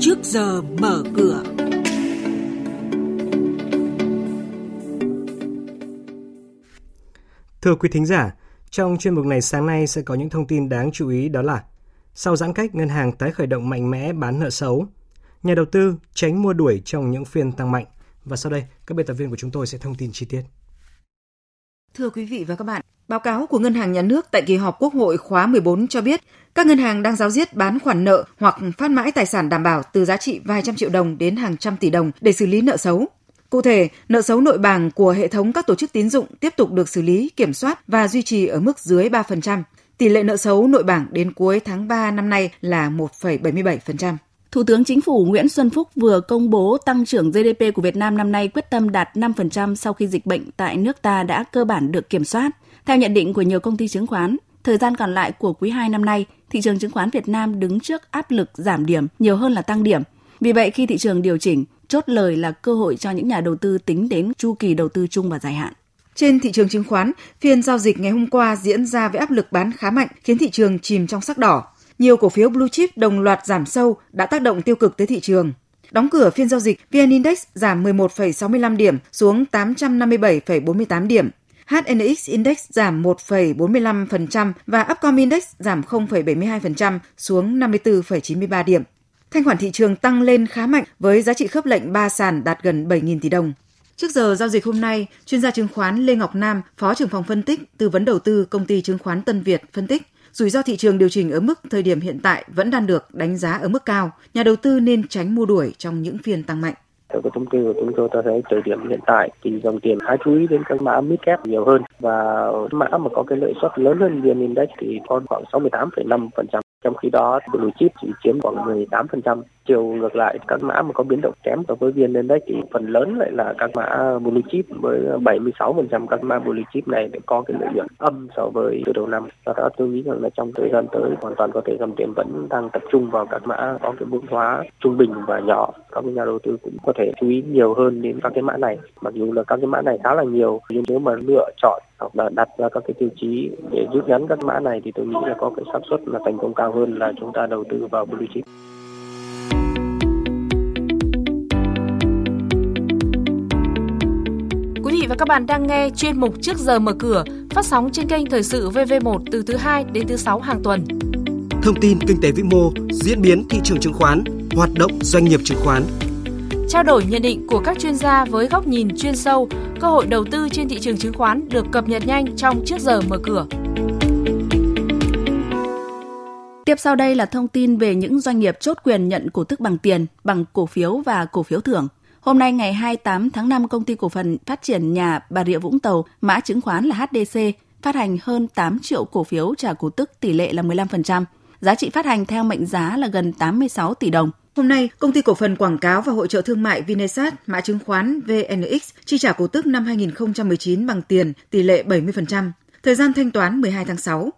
trước giờ mở cửa. Thưa quý thính giả, trong chuyên mục này sáng nay sẽ có những thông tin đáng chú ý đó là sau giãn cách, ngân hàng tái khởi động mạnh mẽ bán nợ xấu. Nhà đầu tư tránh mua đuổi trong những phiên tăng mạnh. Và sau đây, các biên tập viên của chúng tôi sẽ thông tin chi tiết. Thưa quý vị và các bạn, báo cáo của Ngân hàng Nhà nước tại kỳ họp Quốc hội khóa 14 cho biết, các ngân hàng đang giáo diết bán khoản nợ hoặc phát mãi tài sản đảm bảo từ giá trị vài trăm triệu đồng đến hàng trăm tỷ đồng để xử lý nợ xấu. Cụ thể, nợ xấu nội bảng của hệ thống các tổ chức tín dụng tiếp tục được xử lý, kiểm soát và duy trì ở mức dưới 3%. Tỷ lệ nợ xấu nội bảng đến cuối tháng 3 năm nay là 1,77%. Thủ tướng Chính phủ Nguyễn Xuân Phúc vừa công bố tăng trưởng GDP của Việt Nam năm nay quyết tâm đạt 5% sau khi dịch bệnh tại nước ta đã cơ bản được kiểm soát. Theo nhận định của nhiều công ty chứng khoán, thời gian còn lại của quý 2 năm nay, thị trường chứng khoán Việt Nam đứng trước áp lực giảm điểm nhiều hơn là tăng điểm. Vì vậy khi thị trường điều chỉnh, chốt lời là cơ hội cho những nhà đầu tư tính đến chu kỳ đầu tư chung và dài hạn. Trên thị trường chứng khoán, phiên giao dịch ngày hôm qua diễn ra với áp lực bán khá mạnh khiến thị trường chìm trong sắc đỏ. Nhiều cổ phiếu blue chip đồng loạt giảm sâu đã tác động tiêu cực tới thị trường. Đóng cửa phiên giao dịch, VN Index giảm 11,65 điểm xuống 857,48 điểm. HNX Index giảm 1,45% và Upcom Index giảm 0,72% xuống 54,93 điểm. Thanh khoản thị trường tăng lên khá mạnh với giá trị khớp lệnh 3 sàn đạt gần 7.000 tỷ đồng. Trước giờ giao dịch hôm nay, chuyên gia chứng khoán Lê Ngọc Nam, Phó trưởng phòng phân tích, tư vấn đầu tư công ty chứng khoán Tân Việt phân tích, rủi ro thị trường điều chỉnh ở mức thời điểm hiện tại vẫn đang được đánh giá ở mức cao, nhà đầu tư nên tránh mua đuổi trong những phiên tăng mạnh. Theo cái thông tin của chúng tôi, ta thấy thời điểm hiện tại thì dòng tiền khá chú ý đến các mã mid cap nhiều hơn và mã mà có cái lợi suất lớn hơn VN Index thì còn khoảng 68,5%. Trong khi đó, blue chip chỉ chiếm khoảng 18%. Chiều ngược lại, các mã mà có biến động kém so với VN Index thì phần lớn lại là các mã blue chip với 76% các mã blue chip này để có cái lợi nhuận âm so với từ đầu năm. Do đó tôi nghĩ rằng là trong thời gian tới hoàn toàn có thể dòng tiền vẫn đang tập trung vào các mã có cái vốn hóa trung bình và nhỏ. Các nhà đầu tư cũng có thể chú ý nhiều hơn đến các cái mã này. Mặc dù là các cái mã này khá là nhiều, nhưng nếu mà lựa chọn hoặc là đặt ra các cái tiêu chí để rút ngắn các mã này thì tôi nghĩ là có cái xác suất là thành công cao hơn là chúng ta đầu tư vào blue chip. Quý vị và các bạn đang nghe chuyên mục Trước giờ mở cửa phát sóng trên kênh Thời sự VV1 từ thứ 2 đến thứ 6 hàng tuần. Thông tin kinh tế vĩ mô, diễn biến thị trường chứng khoán, hoạt động doanh nghiệp chứng khoán. Trao đổi nhận định của các chuyên gia với góc nhìn chuyên sâu, cơ hội đầu tư trên thị trường chứng khoán được cập nhật nhanh trong Trước giờ mở cửa. Tiếp sau đây là thông tin về những doanh nghiệp chốt quyền nhận cổ tức bằng tiền, bằng cổ phiếu và cổ phiếu thưởng. Hôm nay ngày 28 tháng 5, công ty cổ phần phát triển nhà Bà Rịa Vũng Tàu, mã chứng khoán là HDC, phát hành hơn 8 triệu cổ phiếu trả cổ tức tỷ lệ là 15%. Giá trị phát hành theo mệnh giá là gần 86 tỷ đồng. Hôm nay, công ty cổ phần quảng cáo và hội trợ thương mại Vinesat, mã chứng khoán VNX, chi trả cổ tức năm 2019 bằng tiền tỷ lệ 70%. Thời gian thanh toán 12 tháng 6.